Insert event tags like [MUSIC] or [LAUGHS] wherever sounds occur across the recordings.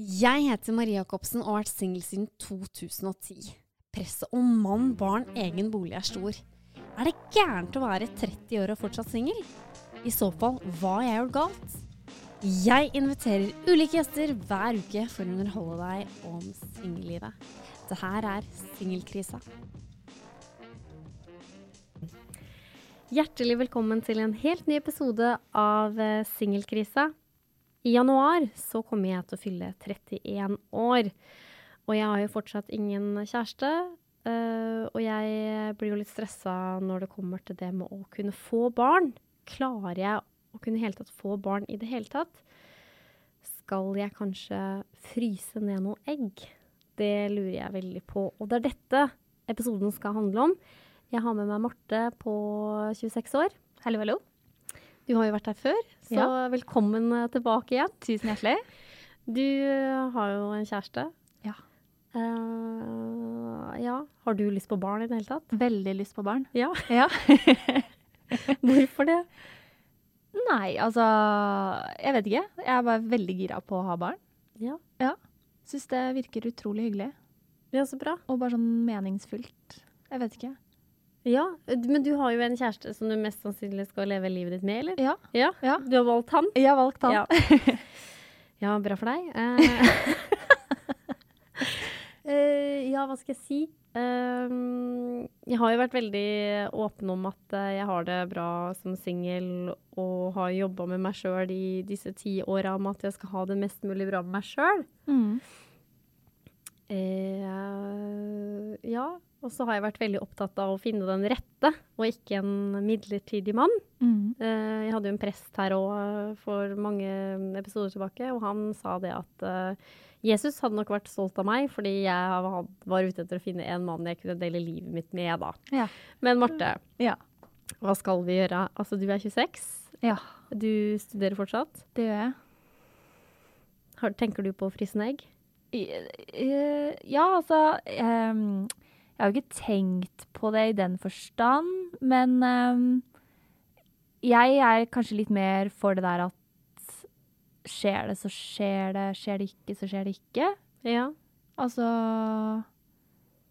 Jeg heter Marie Jacobsen og har vært singel siden 2010. Presset om mann, barn, egen bolig er stor. Er det gærent å være 30 år og fortsatt singel? I så fall, hva har jeg gjort galt? Jeg inviterer ulike gjester hver uke for å underholde deg om singellivet. Det her er Singelkrisa. Hjertelig velkommen til en helt ny episode av eh, Singelkrisa. I januar så kommer jeg til å fylle 31 år. Og jeg har jo fortsatt ingen kjæreste. eh, og jeg blir jo litt stressa når det kommer til det med å kunne få barn. Klarer jeg å kunne hele tatt få barn i det hele tatt? Skal jeg kanskje fryse ned noen egg? Det lurer jeg veldig på. Og det er dette episoden skal handle om. Jeg har med meg Marte på 26 år. Hallo, hallo. Du har jo vært her før, så Ja. velkommen eh, tilbake igjen. Tusen hjertelig. Du eh, har jo en kjæreste. Ja. Uh, ja. Har du lyst på barn i det hele tatt? Veldig lyst på barn. Ja. [LAUGHS] Ja. [LAUGHS] Hvorfor det? Nei, altså Jeg vet ikke. Jeg er bare veldig gira på å ha barn. Ja. Syns det virker utrolig hyggelig. ja, så bra. Og bare sånn meningsfullt. Jeg vet ikke. Ja, Men du har jo en kjæreste som du mest sannsynlig skal leve livet ditt med, eller? Ja. Ja. Ja. Du har valgt han? Jeg har valgt han. Ja. [LAUGHS] ja, bra for deg. Uh, [LAUGHS] ja, hva skal jeg si? Eh, jeg har jo vært veldig åpen om at eh, jeg har det bra som singel, og har jobba med meg sjøl i disse ti åra om at jeg skal ha det mest mulig bra med meg sjøl. Mm. Eh, ja, og så har jeg vært veldig opptatt av å finne den rette, og ikke en midlertidig mann. Mm. Eh, jeg hadde jo en prest her òg for mange episoder tilbake, og han sa det at eh, Jesus hadde nok vært stolt av meg, fordi jeg var ute etter å finne en mann jeg kunne dele livet mitt med, da. Ja. Men Marte, Ja. hva skal vi gjøre? Altså, du er 26. ja. Du studerer fortsatt. Det gjør jeg. Har, tenker du på å fryse egg? Eh, Ja, altså ehm, Jeg har jo ikke tenkt på det i den forstand, men um, jeg er kanskje litt mer for det der at skjer det, så skjer det. Skjer det ikke, så skjer det ikke. Ja. Altså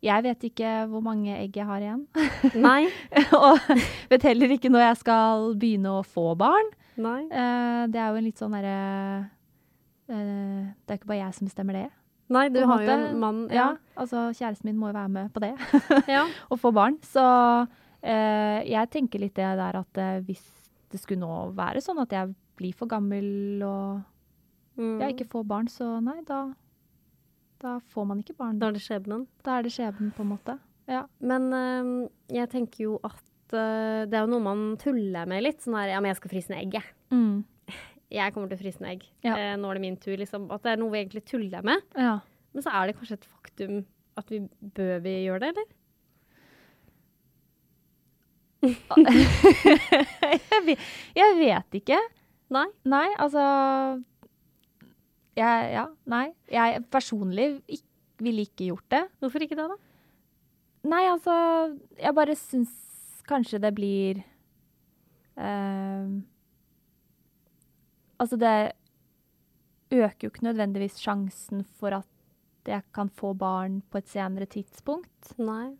Jeg vet ikke hvor mange egg jeg har igjen. [LAUGHS] Nei. og vet heller ikke når jeg skal begynne å få barn. Nei. Uh, det er jo en litt sånn derre uh, Det er ikke bare jeg som bestemmer det. Nei, du har jo en mann. Ja, altså kjæresten min må jo være med på det. [LAUGHS] ja. Og få barn. Så eh, jeg tenker litt det der at eh, hvis det skulle nå være sånn at jeg blir for gammel og Mm. jeg ikke får barn, så nei, da, da får man ikke barn. Da er det skjebnen. Da er det skjebnen, på en måte. Ja. Men eh, jeg tenker jo at øh, det er jo noe man tuller med litt. Sånn her Ja, men jeg skal fryse ned egg, jeg. Mm. Jeg kommer til å fryse en egg. Ja. Eh, nå er det min tur, liksom. At det er noe vi egentlig tuller med. ja. Men så er det kanskje et faktum at vi bør vi gjøre det, eller? [LAUGHS] jeg, vet, jeg vet ikke. Nei? Nei, altså jeg, Ja, nei. Jeg personlig ville ikke gjort det. Hvorfor ikke det, da? Nei, altså Jeg bare syns kanskje det blir eh, Altså, det øker jo ikke nødvendigvis sjansen for at jeg kan få barn på et senere tidspunkt. Nei.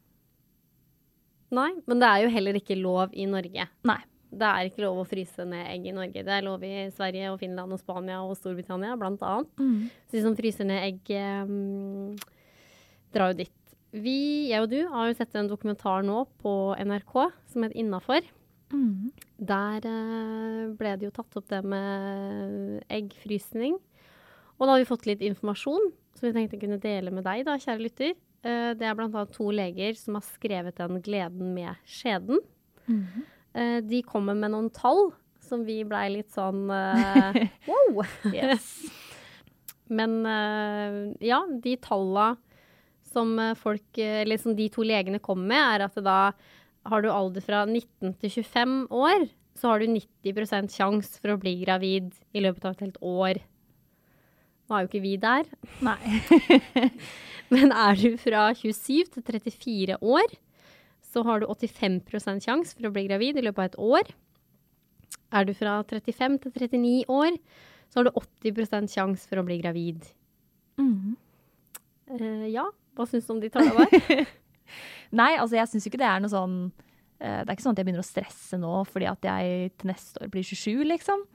Nei, men det er jo heller ikke lov i Norge. Nei. Det er ikke lov å fryse ned egg i Norge. Det er lov i Sverige og Finland og Spania og Storbritannia, blant annet. Så de som fryser ned egg, um, drar jo dit. Vi, jeg og du, har jo sett en dokumentar nå på NRK som het Innafor. Mm. Der eh, ble det jo tatt opp det med eggfrysning. Og da har vi fått litt informasjon som vi tenkte kunne dele med deg, da, kjære lytter. Eh, det er bl.a. to leger som har skrevet den 'Gleden med skjeden'. Mm -hmm. de kommer med noen tall som vi blei litt sånn [LAUGHS] wow. Yes. [LAUGHS] Men ja, de talla som folk, eller som de to legene kom med, er at det da har du alder fra 19 til 25 år, så har du 90% sjanse for å bli gravid i løpet av et helt år. Nå er jo ikke vi der, Nei. [LAUGHS] men er du fra 27 til 34 år, så har du 85% sjanse for å bli gravid i løpet av et år. Er du fra 35 til 39 år, så har du 80% sjanse for å bli gravid. Mm. Uh, ja, hva syns du om de tallene der? [LAUGHS] Nei, altså jeg syns ikke det er noe sånn uh, Det er ikke sånn at jeg begynner å stresse nå fordi at jeg til neste år blir 27, liksom.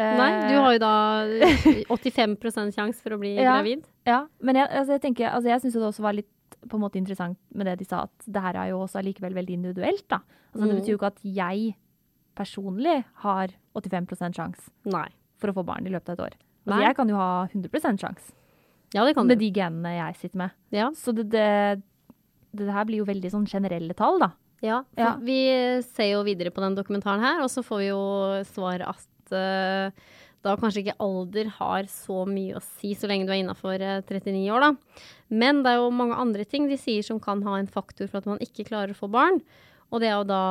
Uh, Nei, du har jo da [LAUGHS] 85% sjanse for å bli Ja. gravid. Ja, men jeg, altså jeg tenker, altså jeg syns det også var litt på en måte interessant med det de sa, at det her er jo også allikevel veldig individuelt, da. Altså Det Mm. betyr jo ikke at jeg personlig har 85 sjanse for å få barn i løpet av et år. Altså Nei. jeg kan jo ha 100% sjanse Ja, det kan med du. de genene jeg sitter med. Ja. Så det, det, det her blir jo veldig sånn generelle tall, da. Ja, Ja. Vi ser jo videre på den dokumentaren her, og så får vi jo svar at uh, da kanskje ikke alder har så mye å si så lenge du er innafor 39 år, da. Men det er jo mange andre ting de sier som kan ha en faktor for at man ikke klarer å få barn. Og det er jo da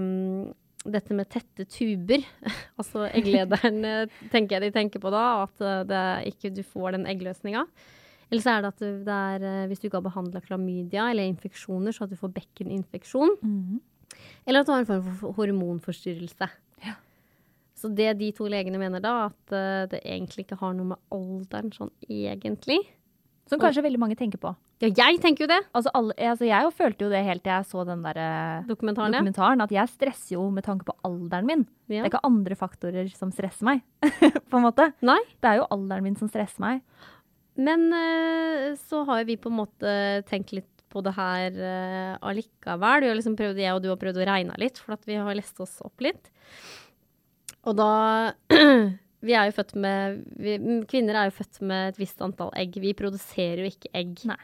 um, dette med tette tuber. [LAUGHS] altså [LAUGHS] egglederen eh, tenker jeg de tenker på da, at eh, det ikke du får den eggløsninga. Eller så er det at det er eh, hvis du ikke har behandla klamydia eller infeksjoner, så at du får bekkeninfeksjon. Eller at du har en form for hormonforstyrrelse. Ja. Så det de to legene mener da, at eh, det egentlig ikke har noe med alderen sånn egentlig. Som kanskje veldig mange tenker på. Ja, jeg tenker jo det! Altså, alle, altså jeg følte jo det helt til jeg så den der dokumentaren, Dokumentaren, ja. at jeg stresser jo med tanke på alderen min. Det er ikke andre faktorer som stresser meg, [LAUGHS] på en måte. Nei. Det er jo alderen min som stresser meg. Men eh, så har vi på en måte tenkt litt på det her eh, allikevel. Vi har liksom prøvd, jeg og du har prøvd å regne litt, for at vi har lest oss opp litt. Og da [CLEARS THROAT] Vi er jo født med vi, Kvinner er jo født med et visst antall egg. Vi produserer jo ikke egg. Nei.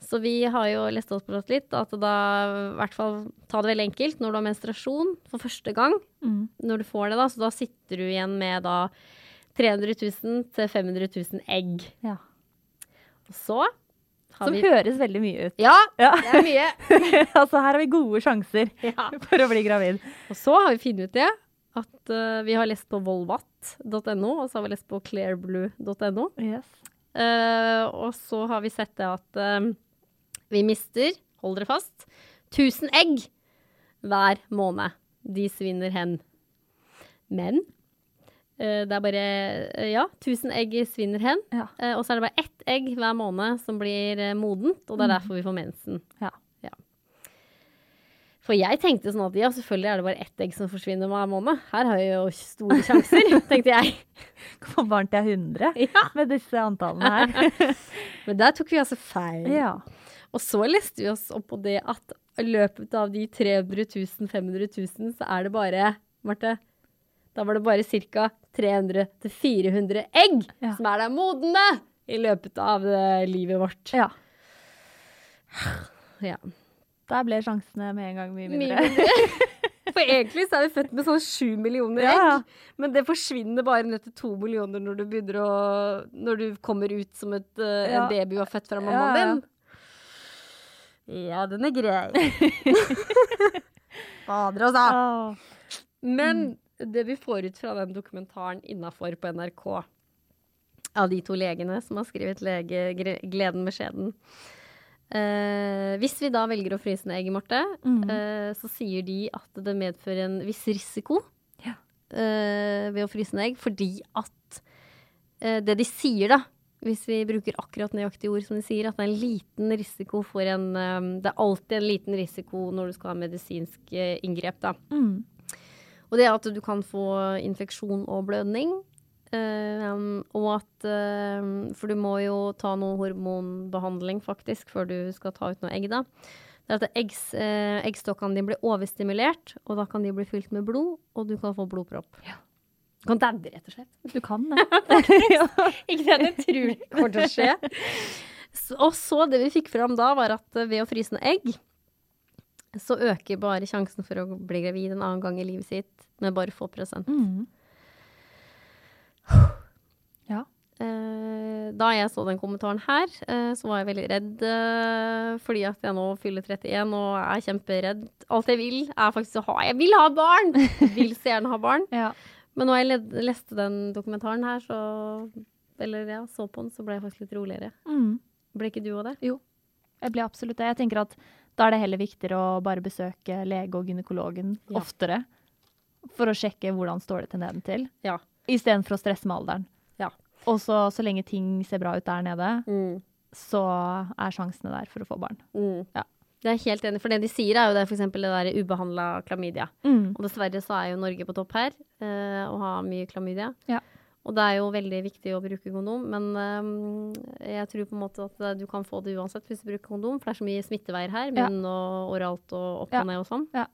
Så vi har jo lest oss på litt at da, i hvert fall ta det veldig enkelt, når du har menstruasjon for første gang, Mm. når du får det da, så da sitter du igjen med da 300 000 til 500 000 egg. Ja. Så har Som vi høres veldig mye ut. Ja, Ja. det er mye. [LAUGHS] altså, her har vi gode sjanser ja. for å bli gravid. Og så har vi funnet ut det, at uh, vi har lest på volvat.no, og så har vi lest på clearblue.no. Yes. Uh, og så har vi sett det at uh, vi mister, hold dere fast, 1000 egg hver måned. De svinner hen. Men det er bare eh, Ja, 1000 egg svinner hen. Ja. Eh, og så er det bare ett egg hver måned som blir eh, modent, og det er derfor vi får mensen. Ja. For jeg tenkte sånn at ja, selvfølgelig er det bare ett egg som forsvinner hver måned. Her har jeg jo store sjanser, [LAUGHS] tenkte jeg. Få barn til jeg er 100 [LAUGHS] Ja. med disse antallene her. [LAUGHS] Men der tok vi altså feil. ja. Og så leste vi oss opp på det at i løpet av de 300 000, 500 000, så er det bare, Marte, da var det bare ca. 300-400 egg Ja. som er der modne i løpet av eh, livet vårt. ja. Ja. Der ble sjansene med en gang mye Mye mindre. [LAUGHS] For egentlig så er vi født med sånn sju millioner egg. Ja. Men det forsvinner bare ned til to millioner når du begynner å Når du kommer ut som et, eh, Ja. en baby og er født fra Ja, mammaen ja. din. Ja, den er grei. [LAUGHS] Fader, altså. Åh. Men det vi får ut fra den dokumentaren innafor på NRK, av de to legene som har skrevet lege, 'Gleden med skjeden' eh, Hvis vi da velger å fryse ned egget, Marte, Mhm. eh, så sier de at det medfører en viss risiko Ja. eh, ved å fryse ned egg, fordi at eh, det de sier, da hvis vi bruker akkurat nøyaktige ord som de sier, at det er en liten risiko for en eh, Det er alltid en liten risiko når du skal ha medisinsk eh, inngrep, da. Mm. Og det er at du kan få infeksjon og blødning. Um, og at um, For du må jo ta noe hormonbehandling, faktisk, før du skal ta ut noe egg, da. Det er at eggs, eh, eggstokkene dine blir overstimulert, og da kan de bli fylt med blod, og du kan få blodpropp. Du kan daue, rett og slett. Du kan det. [LAUGHS] [LAUGHS] Ikke det jeg tror kommer til å skje. [LAUGHS] Og så det vi fikk fram da, var at eh, ved å fryse noe egg, så øker bare sjansen for å bli gravid en annen gang i livet sitt med bare få prosent. Mm. Ja. Eh, da jeg så den kommentaren her, eh, så var jeg veldig redd eh, fordi at jeg nå fyller 31 og er kjemperedd. Alt jeg vil, er faktisk å ha Jeg vil ha barn! Jeg vil så gjerne ha barn. [LAUGHS] Ja. Men når jeg leste den dokumentaren her, så Eller ja, så på den, så ble jeg faktisk litt roligere. Mm. Ble ikke du òg det? Jo, jeg ble absolutt det. Jeg tenker at da er det heller viktigere å bare besøke lege og gynekologen Ja. oftere. For å sjekke hvordan står det til nedentil. Ja. Istedenfor å stresse med alderen. Ja. Og så, så lenge ting ser bra ut der nede, Mm. så er sjansene der for å få barn. Mm. Ja. Jeg er helt enig, for det de sier er jo det f.eks. det der ubehandla klamydia. Mm. Og dessverre så er jo Norge på topp her, eh, og har mye klamydia. Ja. Og det er jo veldig viktig å bruke kondom, men eh, jeg tror på en måte at eh, du kan få det uansett hvis du bruker kondom, for det er så mye smitteveier her, munn og oralt og opp og ned og sånn. Ja.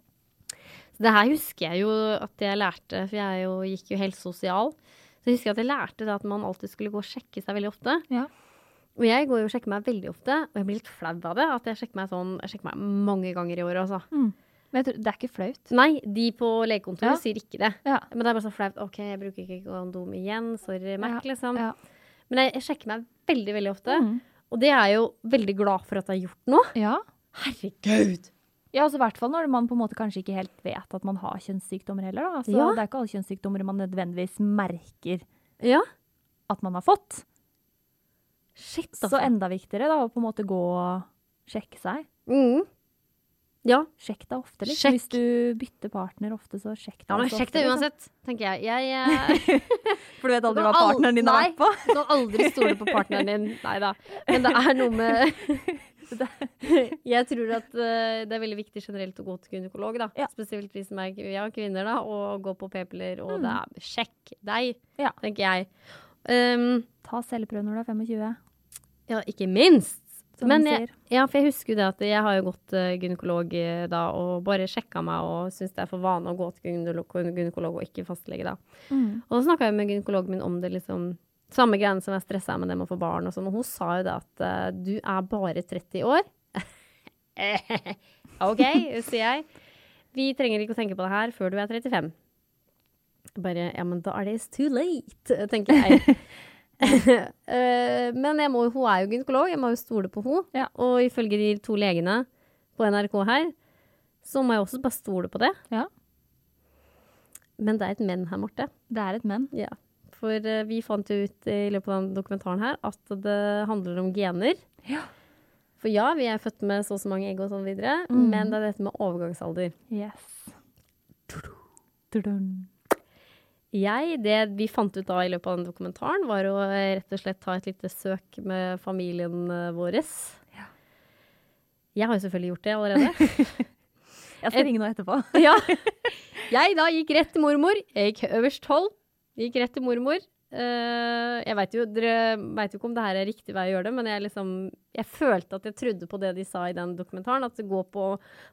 Så det her husker jeg jo at jeg lærte, for jeg jo, gikk jo helsesosial. Så jeg husker at jeg lærte at man alltid skulle gå og sjekke seg veldig ofte. Ja. Og jeg går jo og sjekker meg veldig ofte, og jeg blir litt flau av det. At jeg sjekker meg sånn, jeg sjekker meg mange ganger i året, altså. Men jeg tror, det er ikke flaut. Nei, de på legekontoret Ja. sier ikke det. Ja. Men det er bare så flaut. OK, jeg bruker ikke kondom igjen. Sorry, Mac, liksom. Ja. Men jeg, jeg sjekker meg veldig, veldig ofte. Mm. Og det er jeg jo veldig glad for at jeg har gjort nå. ja. Herregud! Ja, altså i hvert fall når man på en måte kanskje ikke helt vet at man har kjønnssykdommer heller. Da. Altså, Ja. Det er ikke alle kjønnssykdommer man nødvendigvis merker Ja. at man har fått. Shit, Så altså. enda viktigere da, å på en måte gå og sjekke seg. Mm. Ja. Sjekk deg ofte, litt. Sjekk. Hvis du bytter partner ofte, så sjekk deg ja, men sjekk det liksom. uansett, tenker jeg. Jeg uh... [LAUGHS] For du vet aldri hva partneren din har vært på. Du kan aldri stole på partneren din. [LAUGHS] Nei da. Men det er noe med [LAUGHS] Jeg tror at uh, det er veldig viktig generelt å gå til gynekolog, da. Ja. Spesielt vi som er ja, kvinner, da, og gå på p-piller. Og det er sjekk deg, Mm. Ja. tenker jeg. Um, Ta celleprøve når du er 25, ja, ikke minst. Men jeg, ja, for jeg husker jo det at jeg har jo gått uh, gynekolog eh, da, og bare sjekka meg og syns det er for vane å gå til gynekolog, gynekolog og ikke fastlege, da. Mm. Og da snakka jeg med gynekologen min om det, liksom. Samme greiene som jeg stressa med det med å få barn og sånn. Og hun sa jo det at uh, du er bare 30 år. [LAUGHS] OK, sier jeg. Vi trenger ikke å tenke på det her før du er 35. Bare ja, men da er det too late, tenker jeg. [LAUGHS] [LAUGHS] Eh, men jeg må, hun er jo gynekolog, jeg må jo stole på hun. Ja. Og ifølge de to legene på NRK her, så må jeg også bare stole på det. Ja. Men det er et men her, Marte. Det er et men. Ja, for eh, vi fant jo ut i løpet av den dokumentaren her at det handler om gener. Ja. For ja, vi er født med så og så mange egg og sånn videre, Mm. men det er dette med overgangsalder. Yes. Tudun. Jeg, det vi fant ut da i løpet av den dokumentaren, var å eh, rett og slett ta et lite søk med familien eh, vår. Ja. Jeg har jo selvfølgelig gjort det allerede. [LAUGHS] Jeg skal ringe nå etterpå. [LAUGHS] ja. [LAUGHS] Jeg da gikk rett til mormor. Jeg gikk øverst tolv. Gikk rett til mormor. Eh, jeg vet jo, Dere veit jo ikke om det her er riktig vei å gjøre det, men jeg liksom Jeg følte at jeg trodde på det de sa i den dokumentaren, at det går på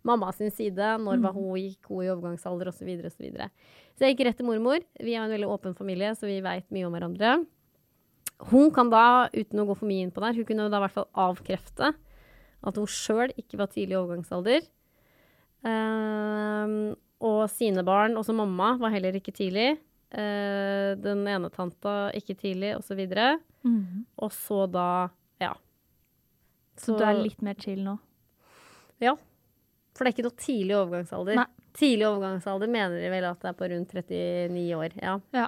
mamma sin side. Når var hun gikk hun i overgangsalder, osv. Så, videre. så jeg gikk rett til mormor. Vi har en veldig åpen familie, så vi veit mye om hverandre. Hun kan da, uten å gå for mye inn på der, hun kunne da i hvert fall avkrefte at hun sjøl ikke var tidlig i overgangsalder. Ehm, og sine barn, også mamma, var heller ikke tidlig. Eh, den ene tanta ikke tidlig, osv. Og, så Mm. og så da Ja. Så du er litt mer chill nå? Ja. For det er ikke noe tidlig overgangsalder. Nei. Tidlig overgangsalder mener de vel at det er på rundt 39 år. Ja. Ja.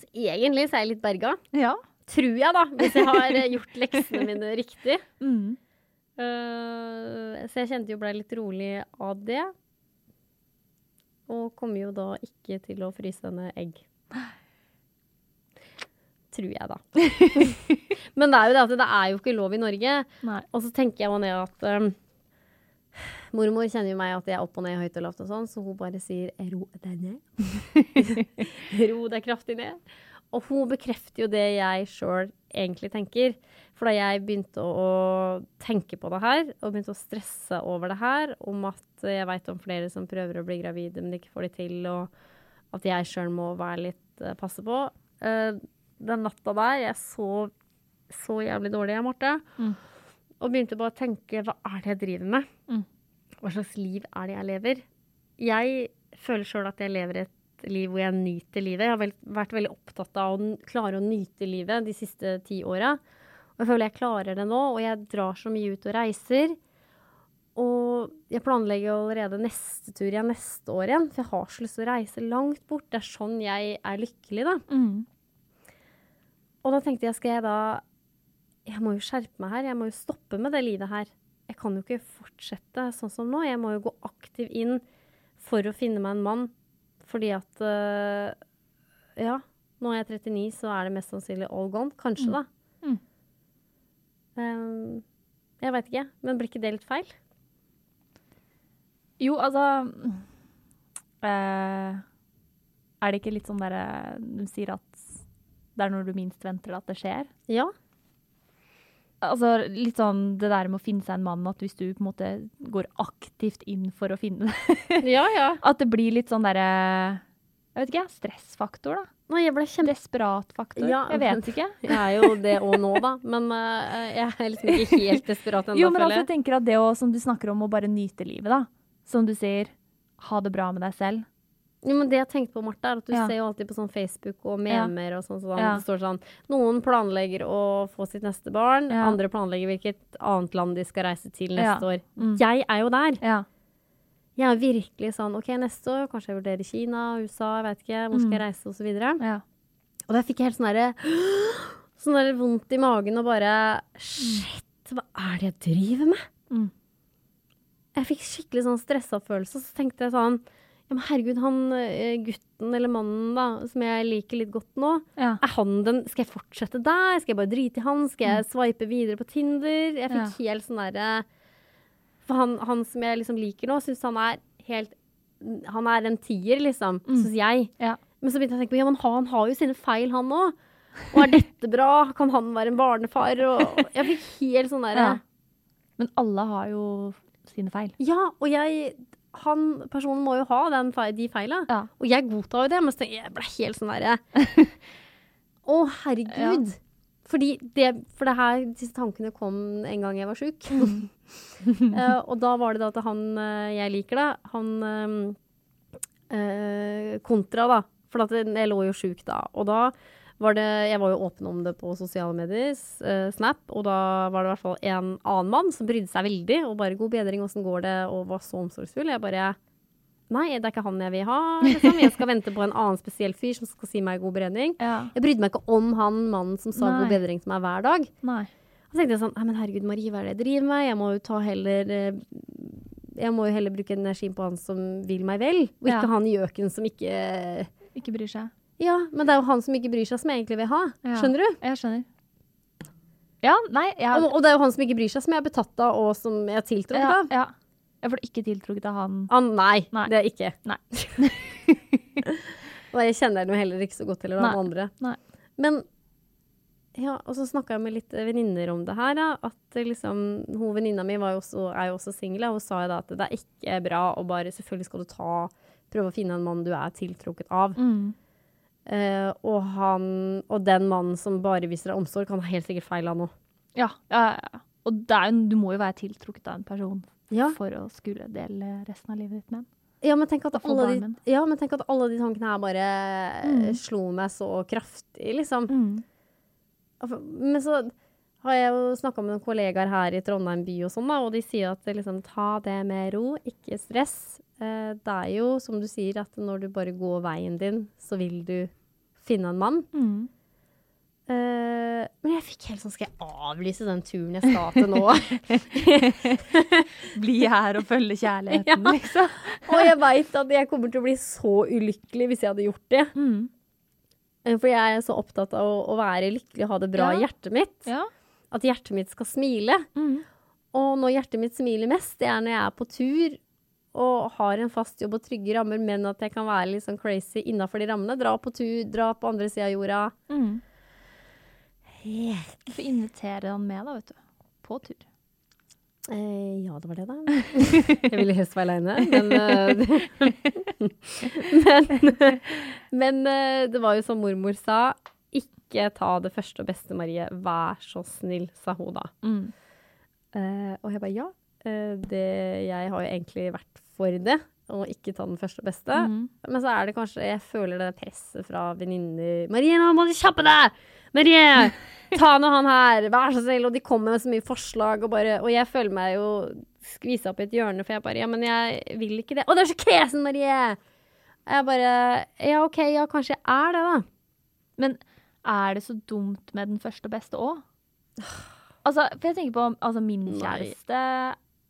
Så egentlig så er jeg litt berga. Ja. Tror jeg, da. Hvis jeg har eh, gjort leksene mine riktig. [LAUGHS] Mm. Uh, så jeg kjente jo ble litt rolig av det. Og kommer jo da ikke til å fryse ned egg. Tror jeg, da. [LAUGHS] Men det er jo det at det er jo ikke lov i Norge. Nei. Og så tenker jeg jo ned at um, Mormor kjenner jo meg at jeg er opp og ned, høyt og lavt og sånn, så hun bare sier 'ro deg ned'. [LAUGHS] [LAUGHS] ro deg kraftig ned. Og hun bekrefter jo det jeg sjøl egentlig tenker. For da jeg begynte å tenke på det her, og begynte å stresse over det her, om at jeg veit om flere som prøver å bli gravide, men ikke får det til, og at jeg sjøl må være litt uh, passe på uh, Den natta der, jeg sov så jævlig dårlig, jeg, Marte. Mm. Og begynte bare å tenke hva er det jeg driver med? Mm. Hva slags liv er det jeg lever? Jeg føler sjøl at jeg lever et liv hvor jeg nyter livet. Jeg har vel, vært veldig opptatt av å klare å nyte livet de siste ti åra. Og jeg føler jeg klarer det nå, og jeg drar så mye ut og reiser. Og jeg planlegger allerede neste tur igjen neste år igjen, for jeg har så lyst til å reise langt bort. Det er sånn jeg er lykkelig, da. Mm. Og da tenkte jeg, skal jeg da Jeg må jo skjerpe meg her. Jeg må jo stoppe med det livet her. Jeg kan jo ikke fortsette sånn som nå. Jeg må jo gå aktiv inn for å finne meg en mann. Fordi at uh, Ja, nå er jeg 39, så er det mest sannsynlig all gone. Kanskje, da. Mm. Um, jeg veit ikke. Men blir ikke det litt feil? Jo, altså uh, Er det ikke litt sånn derre De sier at det er når du minst venter at det skjer? Ja. Altså litt sånn det der med å finne seg en mann, at hvis du på en måte går aktivt inn for å finne det [LAUGHS] Ja, ja. At det blir litt sånn derre Jeg vet ikke, stressfaktor, da. Nå, jeg ble kjempe... Desperatfaktor. Ja, jeg vet ikke. [LAUGHS] Jeg er jo det òg nå, da. Men uh, jeg er liksom ikke helt desperat ennå, Jo, men altså, jeg. jeg tenker at det å, som du snakker om, å bare nyte livet, da. Som du sier, ha det bra med deg selv. Jo, men det jeg tenkte på, Martha, er at du Ja. ser jo alltid på sånn Facebook og memer og sånn. sånn Ja. Det står sånn Noen planlegger å få sitt neste barn. Ja. Andre planlegger hvilket annet land de skal reise til Ja. neste år. Mm. Jeg er jo der. Ja. Jeg er virkelig sånn OK, neste år kanskje jeg vurderer Kina, USA, jeg vet ikke. Hvor skal jeg Mm. reise, og så videre. ja. Og da fikk jeg helt sånn derre [GASPS] Sånn der vondt i magen og bare Shit, hva er det jeg driver med? Mm. Jeg fikk skikkelig sånn stressa følelse, og så tenkte jeg sånn ja, men herregud, han eh, gutten eller mannen da, som jeg liker litt godt nå, ja. er han den Skal jeg fortsette der? Skal jeg bare drite i han? Skal jeg swipe videre på Tinder? Jeg fikk helt sånn derre For han, han som jeg liksom liker nå, syns han er helt Han er en tier, liksom, Mm. syns jeg. Ja. Men så begynte jeg å tenke på ja, men han har jo sine feil, han òg. Og er dette bra? Kan han være en barnefar? Og jeg fikk helt sånn derre Ja. Men alle har jo sine feil. Ja, og jeg han, Personen må jo ha den, de feila. Ja. Og jeg godtar jo det, men jeg ble helt sånn derre Å, herregud. Fordi det, for det her, disse tankene kom en gang jeg var sjuk. uh, [LAUGHS] og da var det da at han uh, jeg liker, da, han uh, Kontra, da. For jeg lå jo sjuk da. Og da var det Jeg var jo åpen om det på sosiale medier, eh, Snap, og da var det i hvert fall en annen mann som brydde seg veldig, og bare 'god bedring, åssen går det?' og var så omsorgsfull. Jeg bare Nei, det er ikke han jeg vil ha. Liksom. Jeg skal vente på en annen spesiell fyr som skal si meg god bedring. Ja. Jeg brydde meg ikke om han mannen som sa Nei. god bedring til meg hver dag. Nei. Og så tenkte jeg sånn Nei, men herregud, Marie, hva er det jeg driver med? Jeg må jo ta heller eh, Jeg må jo heller bruke energien på han som vil meg vel, og ikke Ja. han gjøken som ikke Ikke bryr seg. Ja, men det er jo han som ikke bryr seg, som jeg egentlig vil ha. Ja. Skjønner du? Jeg skjønner. Ja, nei, jeg Og, og det er jo han som ikke bryr seg, som jeg er betatt av, og som jeg er tiltrukket ja, av. ja. Jeg får ikke tiltrukket av han. Ah, nei, Nei. det er ikke. Nei. [LAUGHS] og jeg kjenner den heller ikke så godt Nei. av andre. Nei. Men ja, og så snakka jeg med litt venninner om det her, da. At eh, liksom Hun venninna mi var jo også, er jo også singel, og hun sa jo da at det er ikke bra å bare Selvfølgelig skal du ta Prøve å finne en mann du er tiltrukket av. Mm. Eh, og han Og den mannen som bare viser deg omsorg, han har helt sikkert feil, av noe. Ja, ja, ja. Og er, du må jo være tiltrukket av en person Ja. for å skulle dele resten av livet ditt med en. Ja, men tenk at, alle de, ja, men tenk at alle de tankene her bare Mm. eh, slo meg så kraftig, liksom. Mm. Men så har jeg jo snakka med noen kollegaer her i Trondheim by og sånn, da, og de sier at liksom, ta det med ro, ikke stress. Eh, det er jo som du sier, at når du bare går veien din, så vil du finne en mann. Mm. Uh, men jeg fikk helt sånn Skal jeg avlyse den turen jeg skal til nå? [LAUGHS] Bli her og følge kjærligheten, Ja. liksom. [LAUGHS] og jeg veit at jeg kommer til å bli så ulykkelig hvis jeg hadde gjort det. Mm. Uh, For jeg er så opptatt av å, å være lykkelig og ha det bra Ja. i hjertet mitt. Ja. At hjertet mitt skal smile. Mm. Og når hjertet mitt smiler mest, det er når jeg er på tur og har en fast jobb og trygge rammer, men at jeg kan være litt sånn crazy innafor de rammene. Dra på tur, dra på andre sida av jorda. Mm. Du får invitere han med, da, vet du. På tur. Eh, ja, det var det, da. [LAUGHS] Jeg ville helst være aleine, men eh, [LAUGHS] Men, men eh, det var jo som mormor sa. Ikke ta det første og beste, Marie. Vær så snill, sa hun da. Mm. Eh, og jeg bare ja. Eh, det, jeg har jo egentlig vært for det, og ikke ta den første og beste. Mm. Men så er det kanskje Jeg føler det presset fra venninner. 'Marie, nå må du kjappe deg! Marie! [LAUGHS] Ta nå han her! Vær så snill!' Og de kommer med så mye forslag, og bare Og jeg føler meg jo skvisa opp i et hjørne, for jeg bare 'Ja, men jeg vil ikke det'. 'Å, du er så kresen, Marie!' Jeg bare Ja, OK, ja, kanskje jeg er det, da. Men er det så dumt med den første og beste òg? Altså, for jeg tenker på altså min Nei.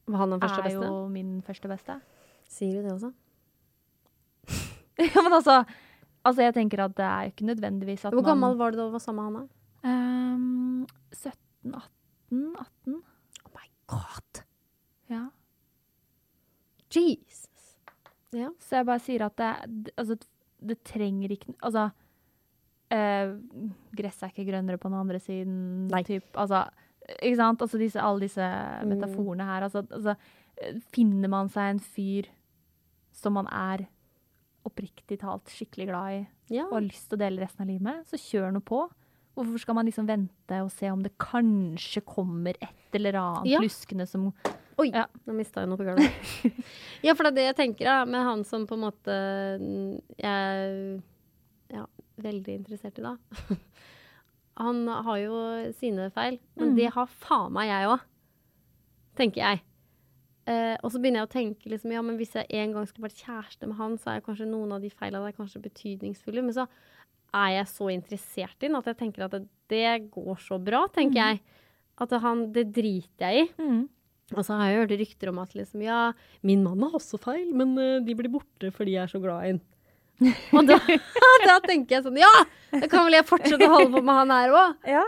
Var han den første er beste? jo min første beste. Sier du det også? [LAUGHS] ja, men altså, altså Jeg tenker at det er jo ikke nødvendigvis at man Hvor man gammel var du da du var sammen med han? da? Ehm, 17, 18, 18. Oh my god. Ja. Jesus. Ja. Så jeg bare sier at det, det- altså, det trenger ikke Altså uh, Gresset er ikke grønnere på den andre siden. Nei. Typ, altså, ikke sant? Altså disse, alle disse Mm. metaforene her. Altså, altså, eh, finner man seg en fyr som man er oppriktig talt skikkelig glad i, ja. og har lyst til å dele resten av livet med, så kjør noe på. Hvorfor skal man liksom vente og se om det kanskje kommer et eller annet Ja. luskende som Oi, Ja. nå mista jeg noe på gulvet. [LAUGHS] ja, for det er det jeg tenker da, med han som på en måte jeg er ja, veldig interessert i, da. [LAUGHS] han har jo sine feil, men Mm. det har faen meg jeg òg, tenker jeg. Eh, og så begynner jeg å tenke liksom, ja, men hvis jeg en gang skulle vært kjæreste med han, så er kanskje noen av de feilene der kanskje betydningsfulle. Men så er jeg så interessert i den at jeg tenker at det, det går så bra, tenker jeg. At han, det driter jeg i. Mm. Og så har jeg hørt rykter om at liksom, ja, min mann har også feil, men uh, de blir borte fordi jeg er så glad i ham. [LAUGHS] Og da, [LAUGHS] da tenker jeg sånn, ja, da kan vel jeg fortsette å holde på med han her òg. Ja.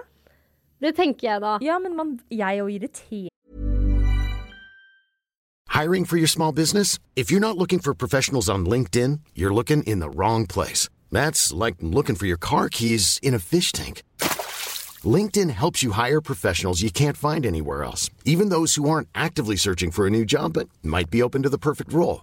Det tenker jeg da. ja, men man, jeg er jo irritert. Hiring for your small business? If you're not looking for professionals on LinkedIn, you're looking in the wrong place. That's like looking for your car keys in a fish tank. LinkedIn helps you hire professionals you can't find anywhere else, even those who aren't actively searching for a new job but might be open to the perfect role.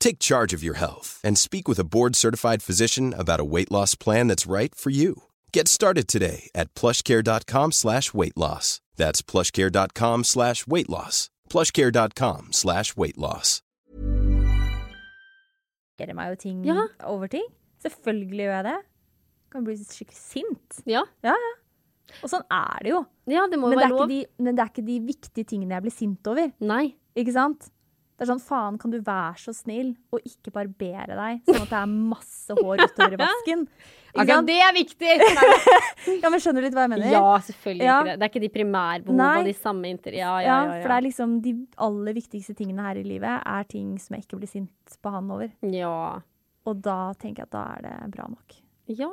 Take charge of your health and speak with a board-certified physician about a weight loss plan that's right for you. Get started today at plushcare.com slash weight loss. That's plushcare.com slash weight loss. plushcare.com slash weight loss. irriterer meg jo ting Ja. over ting. Selvfølgelig gjør jeg det. Kan bli skikkelig sint. Ja, Ja, ja. Og sånn er det jo. ja det må Men det, være er lov. ikke de, men det er ikke de viktige tingene jeg blir sint over. Nei. Ikke sant? Det er sånn, faen, kan du være så snill og ikke barbere deg, sånn at det er masse hår utover i [LAUGHS] vasken? Akkurat det er viktig! [LAUGHS] Ja, men skjønner du litt hva jeg mener? ja, selvfølgelig Ja. ikke det. Det er ikke de primærbehovene og de samme inter... Ja, ja, Ja, ja. for det er liksom de aller viktigste tingene her i livet er ting som jeg ikke blir sint på han over. ja. Og da tenker jeg at da er det bra nok. Ja.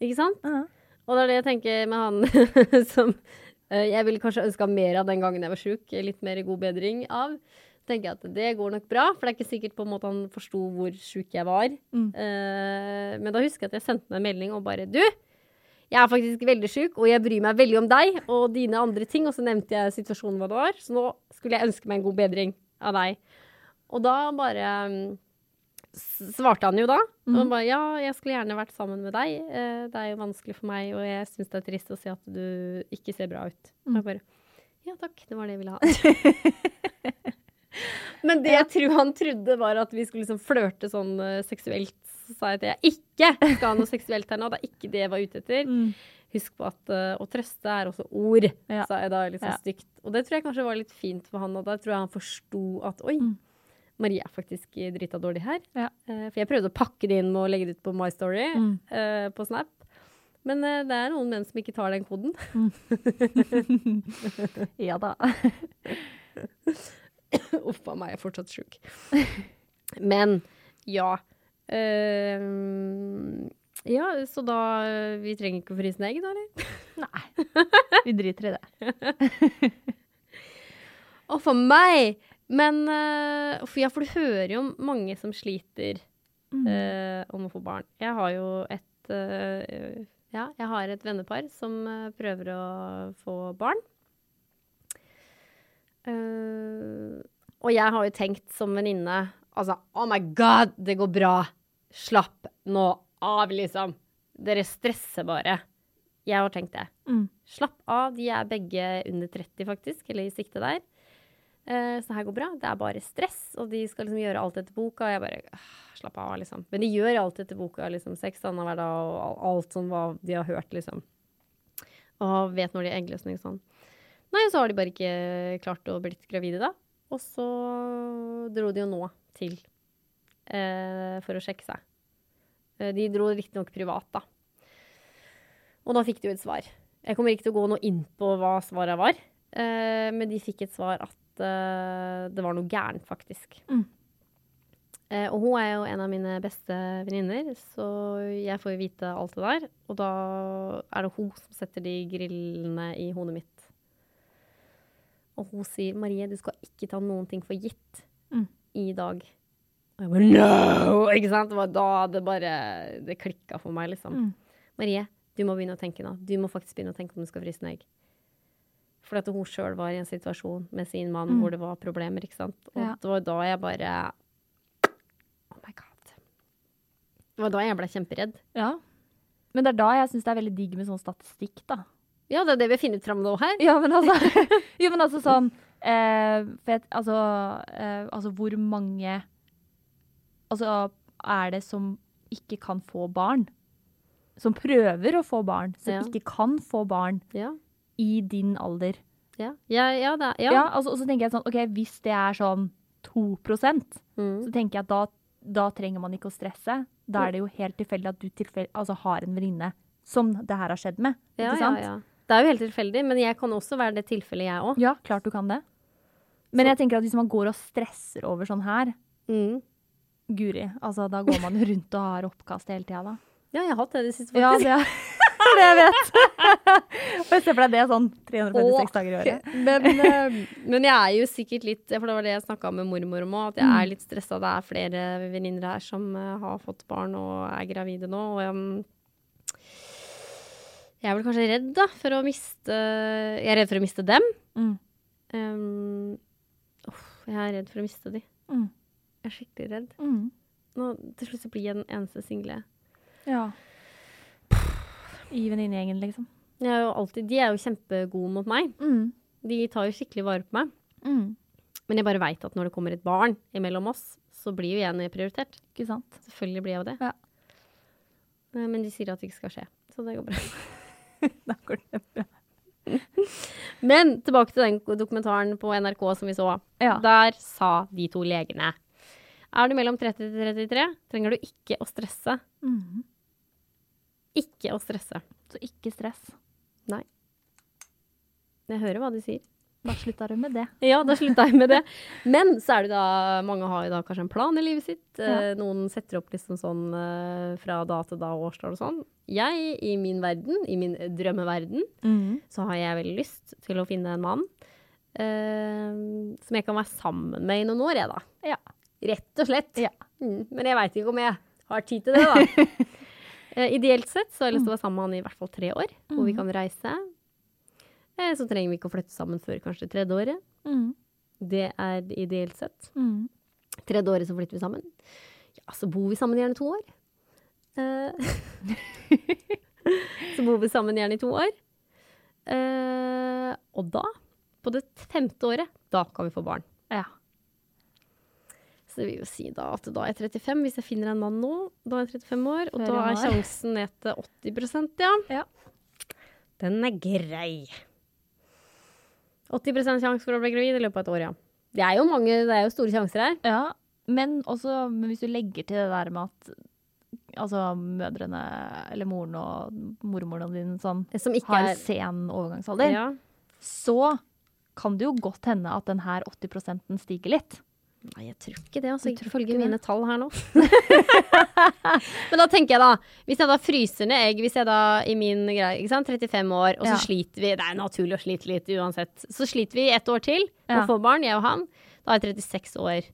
Ikke sant? Ja. Og det er det jeg tenker med han [LAUGHS] som eh, jeg ville kanskje ønska mer av den gangen jeg var sjuk. Litt mer god bedring av. tenker jeg at det går nok bra, for det er ikke sikkert på en måte han forsto hvor sjuk jeg var. Mm. Uh, men da husker jeg at jeg sendte meg en melding og bare Du, jeg er faktisk veldig sjuk, og jeg bryr meg veldig om deg og dine andre ting. Og så nevnte jeg situasjonen hva det var, så nå skulle jeg ønske meg en god bedring av deg. Og da bare mm, svarte han jo da. Og han bare ja, jeg skulle gjerne vært sammen med deg. Uh, det er jo vanskelig for meg, og jeg syns det er trist å se at du ikke ser bra ut. Og jeg bare ja takk, det var det jeg ville ha. [LAUGHS] Men det jeg tror han trodde, var at vi skulle liksom flørte sånn eh, seksuelt. Så sa jeg at jeg ikke skal ha noe seksuelt her nå. Det er ikke det jeg var ute etter. Husk på at uh, å trøste er også ord, Ja. sa jeg da litt sånn Ja. stygt. Og det tror jeg kanskje var litt fint for han, og da tror jeg han forsto at oi, Marie er faktisk drita dårlig her. Ja. Uh, for jeg prøvde å pakke det inn med å legge det ut på My Story Mm. uh, på Snap. Men det er noen menn som ikke tar den koden. [LAUGHS] Ja da. [LAUGHS] [COUGHS] Uff a meg, jeg er fortsatt sjuk. Men ja. Uh, ja, så da Vi trenger ikke å fryse ned egg, da, eller? Nei. Vi driter i det. [LAUGHS] Å, for meg Men uh, for, Ja, for du hører jo om mange som sliter eh, om å få barn. Jeg har jo et uh, Ja, jeg har et vennepar som prøver å få barn. Eh, og jeg har jo tenkt som venninne Altså, oh my god, det går bra. Slapp nå av, liksom. Dere stresser bare. Jeg har tenkt det. Mm. Slapp av. De er begge under 30, faktisk, eller i sikte der. Uh, så det her går bra. Det er bare stress, og de skal liksom gjøre alt etter boka. Og jeg bare uh, Slapp av, liksom. Men de gjør alt etter boka. liksom Sex annenhver dag og alt som hva de har hørt, liksom. Og vet når de er eggløsning sånn. Nei, så har de bare ikke klart å blitt gravide, da. Og så dro de jo nå til eh, for å sjekke seg. Eh, de dro riktignok privat, da. Og da fikk de jo et svar. Jeg kommer ikke til å gå noe inn på hva svaret var, eh, men de fikk et svar at eh, det var noe gærent, faktisk. Mm. Eh, og hun er jo en av mine beste venninner, så jeg får jo vite alt det der. Og da er det hun som setter de grillene i hodet mitt. Og hun sier 'Marie, du skal ikke ta noen ting for gitt Mm. i dag'. Og jeg bare 'no!' Ikke sant? Det var da det bare Det klikka for meg, liksom. Mm. Marie, du må begynne å tenke nå. Du må faktisk begynne å tenke om du skal fryse egg. For at hun sjøl var i en situasjon med sin mann Mm. hvor det var problemer, ikke sant. Og Ja. det var da jeg bare Oh my god. Det var da jeg ble kjemperedd. Ja. Men det er da jeg syns det er veldig digg med sånn statistikk, da. Ja, det er det vi har funnet fram nå her. Ja, men altså, [LAUGHS] jo, men altså sånn eh, vet, altså, eh, altså hvor mange Altså er det som ikke kan få barn? Som prøver å få barn, som Ja. ikke kan få barn Ja. i din alder. Ja, ja, ja, det, Ja. ja. altså, og så tenker jeg sånn, ok, hvis det er sånn 2 Mm. så tenker jeg at da, da trenger man ikke å stresse. Da er det jo helt tilfeldig at du tilfell, altså, har en venninne som det her har skjedd med. Ja, ikke ja, sant? ja. Det er jo helt tilfeldig, men jeg kan også være det tilfellet, jeg òg. Ja, klart du kan det. Men jeg tenker at hvis man går og stresser over sånn her, Mm. Guri, altså da går man rundt og har oppkast hele tida, da. Ja, jeg har hatt det det siste, Ja, det er [LAUGHS] det jeg vet. [LAUGHS] Og jeg ser for deg det sånn 356 dager i året. [LAUGHS] Men, eh, men jeg er jo sikkert litt For det var det jeg snakka med mormor om òg, at jeg Mm. er litt stressa. Det er flere venninner her som eh, har fått barn og er gravide nå. Og um, jeg er vel kanskje redd, da, for å miste Jeg er redd for å miste dem. Mm. Um, oh, jeg er redd for å miste de. Mm. Jeg er skikkelig redd. Mm. Nå, til slutt så blir jeg den eneste single. Ja. I venninnegjengen, liksom. Er alltid, de er jo kjempegode mot meg. Mm. De tar jo skikkelig vare på meg. Mm. Men jeg bare veit at når det kommer et barn imellom oss, så blir jo jeg nedprioritert. Ikke sant? Selvfølgelig blir jeg jo det. Ja. Eh, Men de sier at det ikke skal skje, så det går bra. [LAUGHS] Da går det bra. Men tilbake til den dokumentaren på NRK som vi så. Ja. Der sa de to legene Er du mellom 30 til 33, trenger du ikke å stresse. Mm. Ikke å stresse. Så ikke stress. Nei. Jeg hører hva de sier. Da slutta du med det. Ja, da slutta jeg med det. Men så er det da Mange har jo da kanskje en plan i livet sitt. Ja. Eh, Noen setter opp liksom sånn eh, fra da til da årstall og sånn. Jeg, i min verden, i min drømmeverden, Mm. så har jeg veldig lyst til å finne en mann eh, som jeg kan være sammen med i noen år, jeg, da. Ja. Rett og slett. Ja. Mm, men jeg veit ikke om jeg har tid til det, da. [LAUGHS] Eh, ideelt sett så har jeg lyst til å være sammen med han i hvert fall tre år, hvor vi Mm. kan reise. Eh, så trenger vi ikke å flytte sammen før kanskje tredje året. Mm. Det er ideelt sett. Mm. Tredje året så flytter vi sammen. Ja, så bor vi sammen gjerne to år. Eh, [LAUGHS] så bor vi sammen gjerne i to år. Eh, og da, på det femte året, da kan vi få barn. Ja. Så det vil jo si da at da er jeg 35, hvis jeg finner en mann nå. Da er jeg 35 år, og da er sjansen ned til 80% ja. Ja. Den er grei. 80% sjanse for å bli gravid i løpet av et år, ja. Det er jo mange, det er jo store sjanser her. ja. Men også men hvis du legger til det der med at altså, mødrene, eller moren og mormoren din sånn, Som ikke har er sen overgangsalder, ja. så kan det jo godt hende at den her 80 stiger litt. Nei, jeg tror ikke det, altså. Ifølge mine tall her nå. [LAUGHS] Men da tenker jeg da, hvis jeg da fryser ned egg, hvis jeg da i min greie, ikke sant, 35 år, og så Ja. sliter vi, det er naturlig å slite litt uansett, så sliter vi ett år til med Ja. å få barn, jeg og han, Da er jeg 36 år.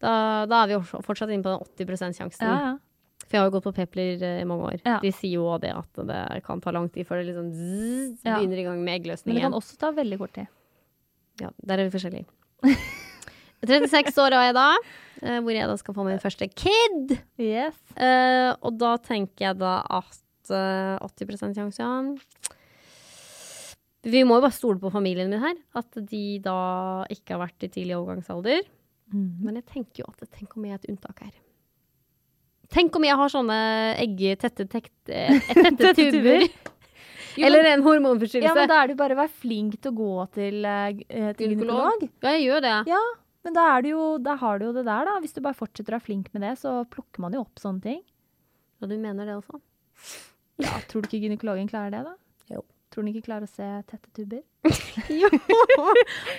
Da, da er vi fortsatt inne på den 80 sjansen. Ja, ja. For jeg har jo gått på Pepler eh, i mange år. De sier jo også det at det kan ta lang tid før det liksom zzz, begynner i gang med eggløsningen. Men det kan også ta veldig kort tid. Ja, der er vi forskjellige. [LAUGHS] 36 år er jeg da, eh, hvor jeg da skal få min første kid. Yes. Uh, og da tenker jeg da at uh, 80 sjanse, ja. Vi må jo bare stole på familien min her. At de da ikke har vært i tidlig overgangsalder. Mm. Men jeg tenker jo at tenk om jeg er et unntak her. Tenk om jeg har sånne eh, [LAUGHS] tette tuber. Eller en hormonforstyrrelse. Ja, men da er det jo bare å være flink til å gå til, eh, eh, til gynekolog. Ja, jeg gjør det. Ja, men da, det jo, da har du jo det der, da. Hvis du bare fortsetter å være flink med det, så plukker man jo opp sånne ting. Ja, du mener det også? Ja, Tror du ikke gynekologen klarer det, da? Jo. Tror den ikke klarer å se tette tuber? [LAUGHS] [LAUGHS] Jo!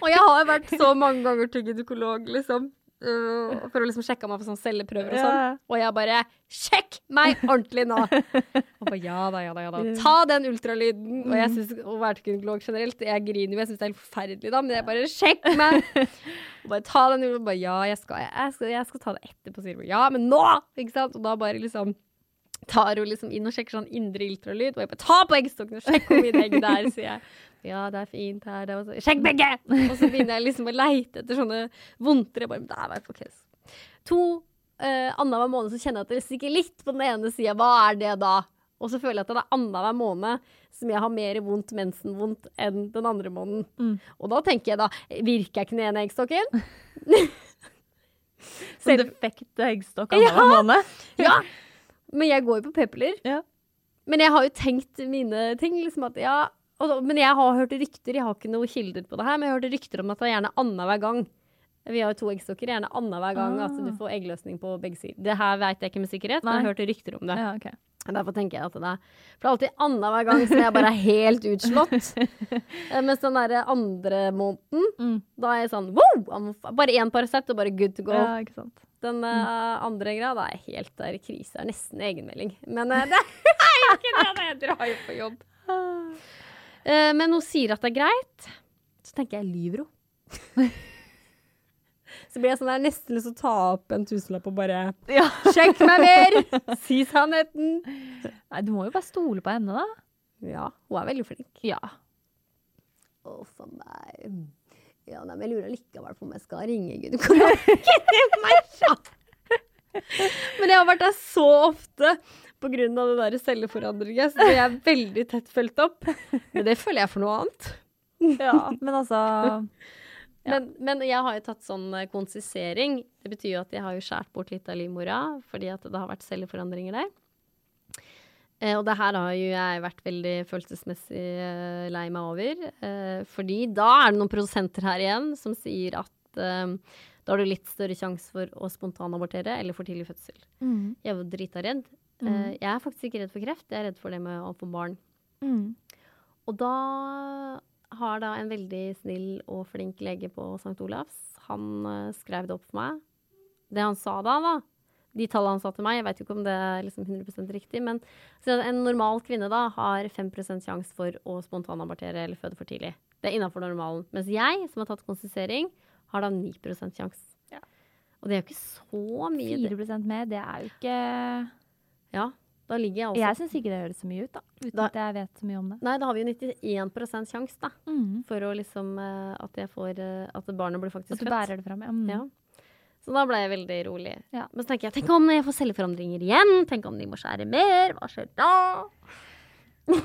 Og jeg har vært så mange ganger til gynekolog, liksom. Øh, for å liksom sjekke meg for sånn celleprøver og sånn. Ja. Og jeg bare Sjekk meg ordentlig nå! Og bare ja da, ja da, ja da. Ta den ultralyden. Og jeg synes og til generelt, jeg griner jo, jeg syns det er helt forferdelig, da, men jeg bare Sjekk meg! Og bare ta den ultralyden. Bare ja, jeg skal, jeg skal, jeg skal ta det etterpå, sier hun. Ja, men nå! Ikke sant? Og da bare liksom tar hun liksom inn og sjekker sånn indre ultralyd. Og jeg bare ta på eggstokken og sjekk hvor mine egg der, sier jeg. Ja, det er fint her. Det er også. Sjekk begge! Og så begynner jeg liksom å leite etter sånne vondter. Jeg bare, men var jeg på kress. To uh, annenhver måned så kjenner jeg at det stikker litt på den ene sida. Hva er det da? Og så føler jeg at det er annenhver måned som jeg har mer vondt mensenvondt enn den andre måneden. Mm. Og da tenker jeg da, virker jeg ikke den ene eggstokken? Som defekt eggstokk Ja. annenhver måned. Ja! Men jeg går jo på p-piller. Ja. Men jeg har jo tenkt mine ting. liksom at ja, og, Men jeg har hørt rykter, jeg har ikke noen kilder på det her, men jeg har hørt rykter om at det er gjerne annenhver gang. Vi har jo to eggstokker, gjerne annenhver gang at du får eggløsning på begge sider. Det her vet jeg ikke med sikkerhet, men jeg har hørt rykter om det. Ja, okay. Derfor tenker jeg at det er For det er alltid annenhver gang som jeg bare er helt utslått. [LAUGHS] Eh, Mens den derre andre måneden, Mm. da er jeg sånn wow! Bare én Paracet og bare good to go. Ja, ikke sant. Den uh, andre greia, da er helt der krise. Er nesten egenmelding. Men uh, [LAUGHS] det [LAUGHS] er jo ikke det. Jeg drar jo på jobb. Uh, men hun sier at det er greit. Så tenker jeg, lyver hun? [LAUGHS] Så blir jeg sånn, der nesten lyst til å ta opp en tusenlapp og bare Ja. Sjekk meg mer! Si sannheten! Nei, du må jo bare stole på henne, da. Ja, hun er veldig flink. Ja. Å, for meg. Ja, nei, men jeg lurer likevel på om jeg skal ringe Gud. [LAUGHS] meg selv. Men jeg har vært der så ofte av det der celleforandringen, så jeg er veldig tett fulgt opp. Men det føler jeg for noe annet. ja. Men altså Men, men jeg har jo tatt sånn eh, konsisering. Det betyr jo at jeg har jo skåret bort litt av livmora fordi at det har vært celleforandringer der. Eh, og det her har jo jeg vært veldig følelsesmessig eh, lei meg over. Eh, fordi da er det noen prosenter her igjen som sier at da har du litt større sjanse for å spontanabortere eller for tidlig fødsel. mm. Jeg jo drita redd. Mm. jeg er faktisk ikke redd for kreft, jeg er redd for det med å få barn. Mm. Og da har da en veldig snill og flink lege på St. Olavs, han skrev det opp for meg. Det han sa da, da. De tallene han sa til meg, jeg vet jo ikke om det er liksom 100% riktig, men så en normal kvinne da har 5% sjanse for å spontanabortere eller føde for tidlig. Det er innafor normalen. Mens jeg, som har tatt konsisering, har da 9 sjanse. Ja. Og det er jo ikke så mye. det- 4 mer, det er jo ikke Ja, da ligger jeg også Jeg syns ikke det høres så mye ut, da. Uten Da- at jeg vet så mye om det. Nei, da har vi jo 91 sjanse, da. Mm. For å liksom eh, at jeg får eh, At barnet blir faktisk født. At du bærer det fram. Ja. Mm. Ja. Så da ble jeg veldig rolig. Ja. Men så tenker jeg, tenk om jeg får celleforandringer igjen? Tenk om de må skjære mer? Hva skjer da? [LAUGHS]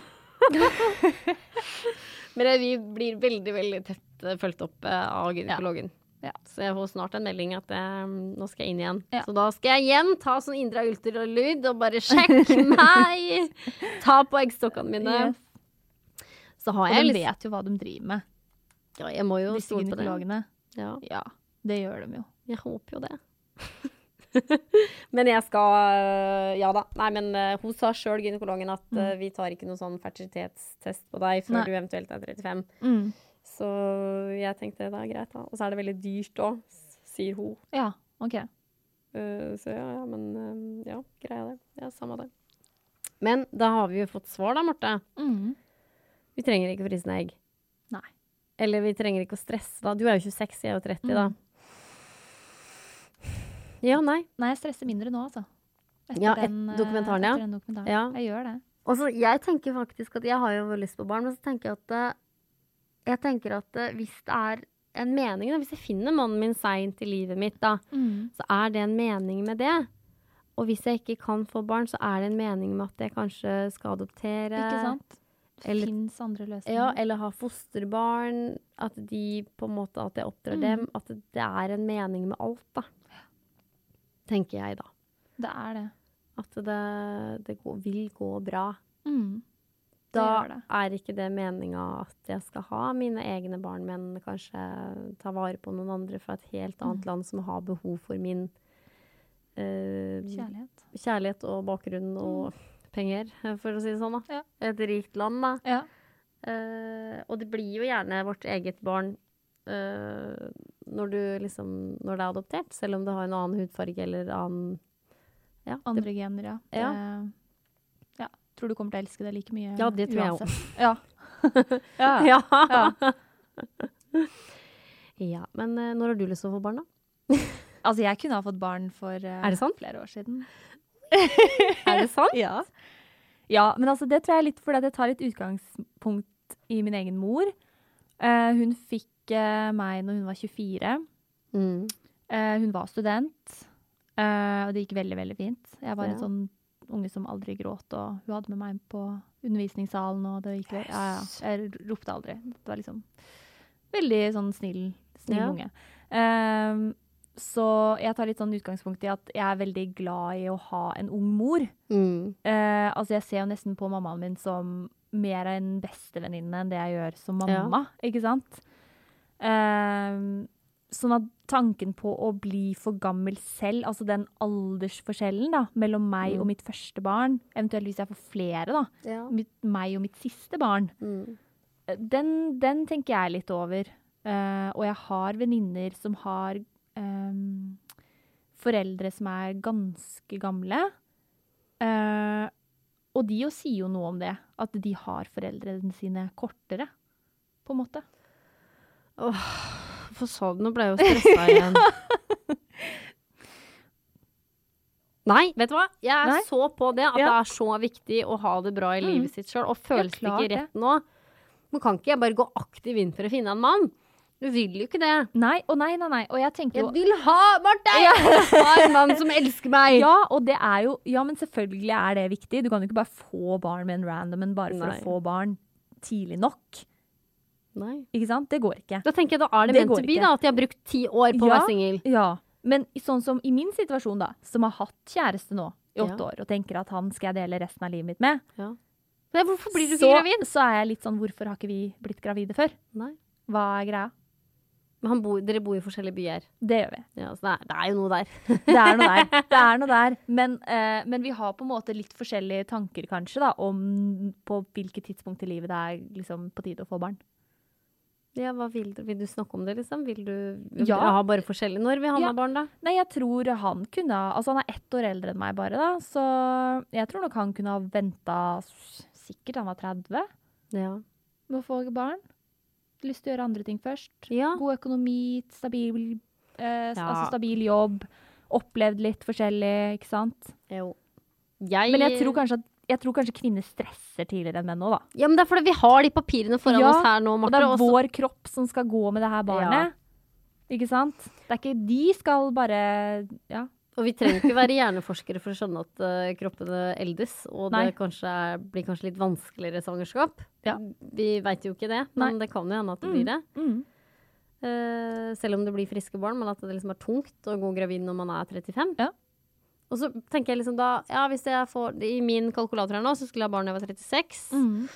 Men vi blir veldig, veldig tett eh, fulgt opp eh, av gynekologen. Ja. Så jeg får snart en melding at jeg, nå skal jeg inn igjen. Ja. Så da skal jeg igjen ta sånn indre ultralyd og bare sjekke [LAUGHS] meg! Ta på eggstokkene mine. Yes. Så Og har jeg de litt vet jo hva de driver med, ja, Jeg må jo disse stole på det. gynekologene. Ja. Ja, det gjør de jo. Jeg håper jo det. [LAUGHS] men jeg skal øh, Ja da. Nei, men øh, hun sa sjøl, gynekologen, at øh, vi tar ikke noen sånn fertilitetstest på deg før Nei. du eventuelt er 35. Mm. Så jeg tenkte det er greit, da. Og så er det veldig dyrt òg, sier hun. Ja, OK. Uh, så ja, ja, men uh, ja, greia det. Ja, samme det. Men da har vi jo fått svar, da, Marte. Mm. Vi trenger ikke frysende egg. Nei. Eller vi trenger ikke å stresse, da. Du er jo 26, jeg er jo 30, da. Mm. Ja, nei. Nei, jeg stresser mindre nå, altså. Etter Ja, et- den, dokumentaren, ja. den dokumentaren. Ja. Jeg gjør det. Også, jeg tenker faktisk at jeg har jo lyst på barn, men så tenker jeg at eh, jeg tenker at eh, hvis det er en mening, da, hvis jeg finner mannen min seint i livet mitt, da, så er det en mening med det. Og hvis jeg ikke kan få barn, så er det en mening med at jeg kanskje skal adoptere. Ikke sant? Eller- fins andre løsninger. Ja, eller ha fosterbarn. At de på en måte, at jeg oppdrar Mm. dem. At det er en mening med alt, da. Tenker jeg, da. Det er det. At det, det går, vil gå bra. Mm. Det Da det. er ikke det meninga at jeg skal ha mine egne barn, men kanskje ta vare på noen andre fra et helt annet Mm. land som har behov for min eh, Kjærlighet. kjærlighet og bakgrunn og penger, for å si det sånn. da. Mm. Ja. Et rikt land, da. Ja. Eh, og det blir jo gjerne vårt eget barn eh, når, du liksom, når det er adoptert, selv om det har en annen hudfarge eller annen ja, det, Andre gener, ja. Ja. Det, ja. Tror du kommer til å elske det like mye Ja, det tror jeg òg. [LAUGHS] Ja. ja. ja. [LAUGHS] Ja. Men eh, når har du lyst til å få barn, da? [LAUGHS] Altså, jeg kunne ha fått barn for uh, Er det flere år siden. Er det sant? Ja. ja, men altså, det tror jeg er litt fordi jeg tar litt utgangspunkt i min egen mor. Uh, hun fikk meg når hun var 24. Mm. Uh, hun var student, uh, og det gikk veldig, veldig fint. Jeg var Ja. en sånn unge som aldri gråt, og hun hadde med meg på undervisningssalen, og det gikk yes. ja, ja. Jeg ropte aldri. Det var liksom veldig sånn snill, snill Ja. unge. Uh, så jeg tar litt sånn utgangspunkt i at jeg er veldig glad i å ha en ung mor. Mm. Eh, altså jeg ser jo nesten på mammaen min som mer en bestevenninne enn det jeg gjør som mamma, ikke sant? Ehm, sånn at tanken på å bli for gammel selv, altså den aldersforskjellen da, mellom meg Mm. og mitt første barn, eventuelt hvis jeg får flere da, Ja. mitt, meg og mitt siste barn, Mm. eh, den, den tenker jeg litt over. Eh, og jeg har venninner som har ehm, foreldre som er ganske gamle. Uh, og de jo sier jo noe om det, at de har foreldrene sine kortere, på en måte. Hvorfor sa du Nå ble jeg jo stressa igjen. [LAUGHS] Nei, vet du hva? Jeg Nei. så på det at Ja. det er så viktig å ha det bra i Mm. livet sitt sjøl. Og føles det ikke rett nå, nå kan ikke jeg bare gå aktiv inn for å finne en mann. Du vil jo ikke det. Nei, og nei, nei, nei. Og jeg tenker jo Jeg vil ha Marte! Ja. ha en mann som elsker meg! Ja, og det er jo Ja, men selvfølgelig er det viktig. Du kan jo ikke bare få barn med en random en bare for Nei. å få barn tidlig nok. Nei. Ikke sant? Det går ikke. Da tenker jeg da er det, Det ment to be, da. At de har brukt ti år på å Ja. være singel. Ja, men sånn som i min situasjon, da, som har hatt kjæreste nå i åtte Ja. år, og tenker at han skal jeg dele resten av livet mitt med, Men hvorfor blir du så, ikke gravid? så er jeg litt sånn Hvorfor har ikke vi blitt gravide før? Nei. Hva er greia? Men han bor, dere bor i forskjellige byer. Det gjør vi. Ja, så det er, det er jo noe der. [LAUGHS] Det er noe der. [LAUGHS] Det er noe der. Men, eh, men vi har på en måte litt forskjellige tanker, kanskje, da, om på hvilket tidspunkt i livet det er liksom, på tide å få barn. Ja, hva vil du? Vil du snakke om det, liksom? Vil du Ja. ha bare forskjellig Når vil han Ja. ha barn, da? Nei, jeg tror han kunne ha Altså, han er ett år eldre enn meg bare, da, så jeg tror nok han kunne ha venta Sikkert han var 30 Ja. med å få barn. Lyst til å gjøre andre ting først. ja. God økonomi, stabil, eh, altså stabil jobb. Opplevd litt forskjellig, ikke sant. Jo. Jeg, Men jeg tror kanskje at jeg tror kanskje kvinner stresser tidligere enn menn nå, da. Ja, men det er fordi vi har de papirene foran Ja, oss her nå, Og det er også. vår kropp som skal gå med det her barnet. Ikke sant? Det er ikke De skal bare Ja. Og vi trenger ikke være hjerneforskere for å skjønne at uh, kroppene eldes, og Nei. det kanskje er, blir kanskje litt vanskeligere svangerskap. Ja. Vi veit jo ikke det, men det kan jo hende at det blir det. Mm. Eh, selv om det blir friske barn, men at det liksom er tungt å gå gravid når man er 35. Ja. Og så tenker jeg liksom da Ja, hvis jeg får I min kalkulator her nå, så skulle jeg ha barn da jeg var 36. Mm.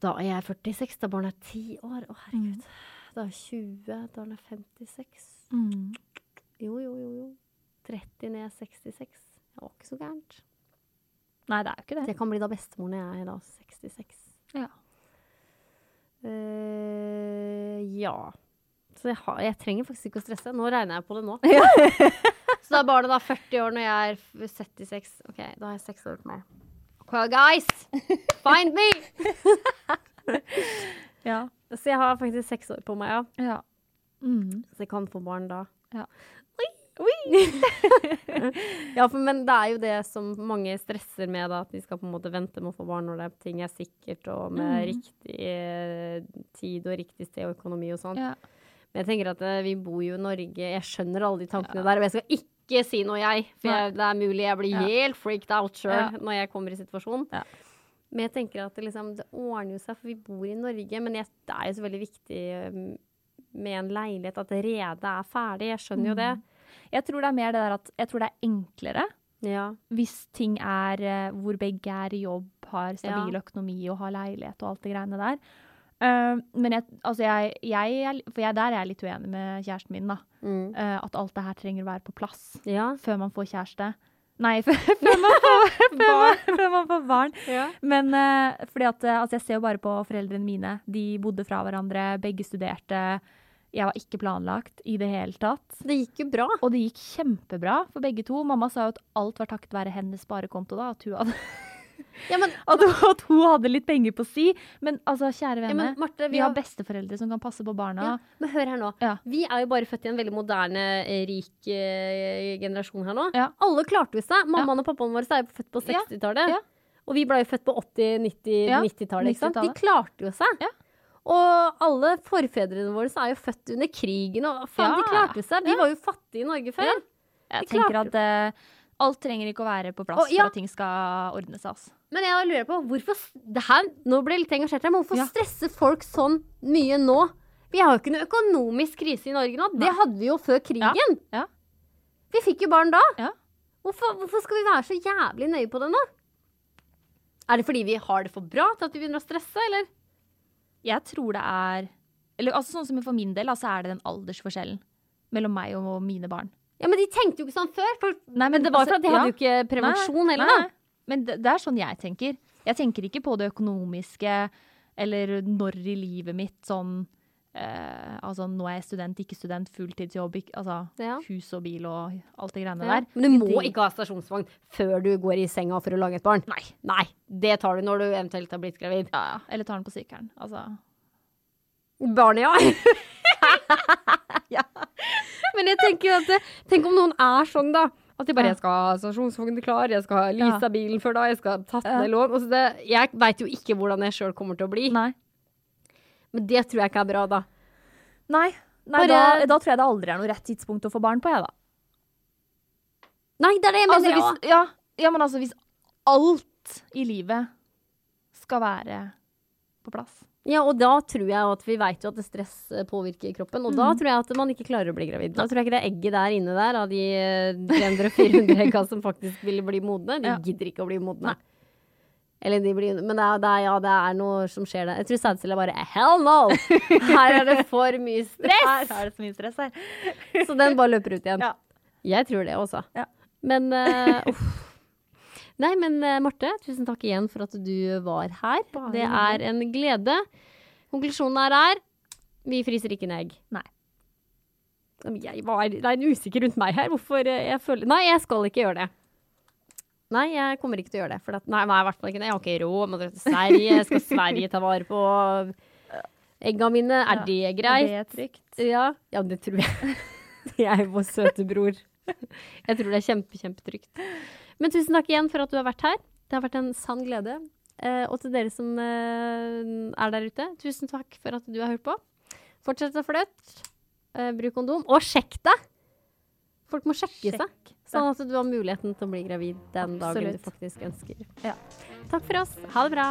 Da er jeg 46. Da barnet er 10 år. Å, herregud. Da er jeg 20. Da er jeg 56. Mm. Jo, jo, jo, jo. 30 ned 66. Det var ikke så gærent. Nei, det er jo ikke Så det. jeg kan bli da bestemor når jeg er da 66. Ja. Uh, ja. Så jeg, har, jeg trenger faktisk ikke å stresse. Nå regner jeg på det nå. [LAUGHS] [LAUGHS] så da er barnet da 40 år når jeg er 76. OK, da har jeg seks år på meg. Well, guys! Find me! [LAUGHS] Ja. Så jeg har faktisk seks år på meg, ja. ja. Mm. Så jeg kan få barn da. [LAUGHS] ja, for, men det er jo det som mange stresser med, da, at de skal på en måte vente med å få barn når det er, ting er sikkert, og med Mm. riktig eh, tid og riktig sted og økonomi og sånn. Ja. Men jeg tenker at eh, vi bor jo i Norge, jeg skjønner alle de tankene der, og jeg skal ikke si noe, jeg. For jeg, det er mulig jeg blir Ja. helt freaked out sjøl når jeg kommer i situasjonen. Ja. Men jeg tenker at det, liksom, det ordner jo seg, for vi bor i Norge. Men jeg, det er jo så veldig viktig med en leilighet at det redet er ferdig. Jeg skjønner jo det. Jeg tror det er mer det der at jeg tror det er enklere Ja. hvis ting er eh, hvor begge er i jobb, har stabil Ja. økonomi og har leilighet og alt det greiene der. Eh, men jeg, altså jeg, jeg For jeg, der er jeg litt uenig med kjæresten min, da. Mm. Uh, at alt det her trenger å være på plass Ja. før man får kjæreste. Nei, før, [LAUGHS] før, man, får, [LAUGHS] før, man, før man får barn. ja. Men uh, fordi at altså jeg ser jo bare på foreldrene mine. De bodde fra hverandre, begge studerte. Jeg var ikke planlagt i det hele tatt. Det gikk jo bra. Og det gikk kjempebra for begge to. Mamma sa jo at alt var takket være hennes sparekonto, da. At hun hadde, Ja, men, [LAUGHS] at, at hun hadde litt penger på si. Men altså, kjære ja, vene. men Marte, vi har besteforeldre som kan passe på barna. ja, Men hør her nå. Ja. Vi er jo bare født i en veldig moderne, eh, rik eh, generasjon her nå. Ja. Alle klarte jo seg. Mammaen og pappaen våre er jo født på 60-tallet. Ja. Og vi ble jo født på 80-, 90-, Ja, 90-tallet. ikke sant? De klarte jo seg. Ja. Og alle forfedrene våre er jo født under krigen, og faen, de klarte seg. Vi Ja. var jo fattige i Norge før. Ja. Jeg Vi tenker at eh, alt trenger ikke å være på plass Og ja. for at ting skal ordne seg. Altså. Men jeg lurer på hvorfor det her, Nå ble jeg litt engasjert her, men hvorfor Ja. stresser folk sånn mye nå? Vi har jo ikke noe økonomisk krise i Norge nå. Det hadde vi jo før krigen. Ja. Vi fikk jo barn da. Ja. Hvorfor, hvorfor skal vi være så jævlig nøye på det nå? Er det fordi vi har det for bra til at vi begynner å stresse, eller? Jeg tror det er Eller altså sånn som for min del, altså er det den aldersforskjellen mellom meg og mine barn. Ja, men de tenkte jo ikke sånn før. For, Nei, men det var for at de altså, hadde jo ikke prevensjon heller, da. Men det, det er sånn jeg tenker. Jeg tenker ikke på det økonomiske eller når i livet mitt sånn eh, Altså, nå er jeg student, ikke student, fulltidsjobb, ikke, altså Ja. hus og bil og alt det greiene Ja. der. Men du må ikke ha stasjonsvogn før du går i senga for å lage et barn. Nei. Nei. Det tar du når du eventuelt har blitt gravid. ja, ja. Eller tar den på sykkelen. Altså. Barnet, [LAUGHS] [LAUGHS] ja. Men jeg tenker at Tenk om noen er sånn, da. At de bare. 'Jeg skal ha stasjonsvognen klar, jeg skal ha leasa bilen før da, jeg skal ha tatt ned lån' altså det, Jeg veit jo ikke hvordan jeg sjøl kommer til å bli. Nei. Men det tror jeg ikke er bra, da. Nei, Nei Bare- da, da tror jeg det aldri er noe rett tidspunkt å få barn på, jeg, da. Nei, det er det jeg Altså, mener. hvis, ja. ja, ja, men altså hvis alt i livet skal være på plass. Ja, og da tror jeg at vi veit jo at stress eh, påvirker kroppen. Og Mm. da tror jeg at man ikke klarer å bli gravid. Da tror jeg ikke det egget der inne der av de eh, 300-400 egga som faktisk vil bli modne, de Ja. gidder ikke å bli modne. Eller de blir Men det er, det er, ja, det er noe som skjer der. Jeg tror sædceller bare Hell no! Her er det for mye [LAUGHS] stress! Her er det så mye stress her. Så den bare løper ut igjen. Ja. Jeg tror det også. Ja. Men uh, uff. Nei, men eh, Marte, tusen takk igjen for at du var her. Bare det er en glede. Konklusjonen her er vi fryser ikke ned egg. Nei. Jeg var, det er en usikker rundt meg her. Hvorfor eh, jeg føler Nei, jeg skal ikke gjøre det. Nei, jeg kommer ikke til å gjøre det. For det, nei, nei, i hvert fall ikke. Jeg har ikke råd Må dra til Sverige. Skal Sverige ta vare på egga mine? Er Ja, det greit? Det er trygt. Ja, ja det tror jeg. [LAUGHS] Jeg er vår søte bror. Jeg tror det er kjempe, kjempetrygt. Men tusen takk igjen for at du har vært her. Det har vært en sann glede. Eh, og til dere som eh, er der ute, tusen takk for at du har hørt på. Fortsett å flytte. Eh, bruk kondom. Og sjekk deg! Folk må sjekke seg. Sjekk. Sånn at du har muligheten til å bli gravid den dagen du faktisk ønsker. Ja. Takk for oss. Ha det bra.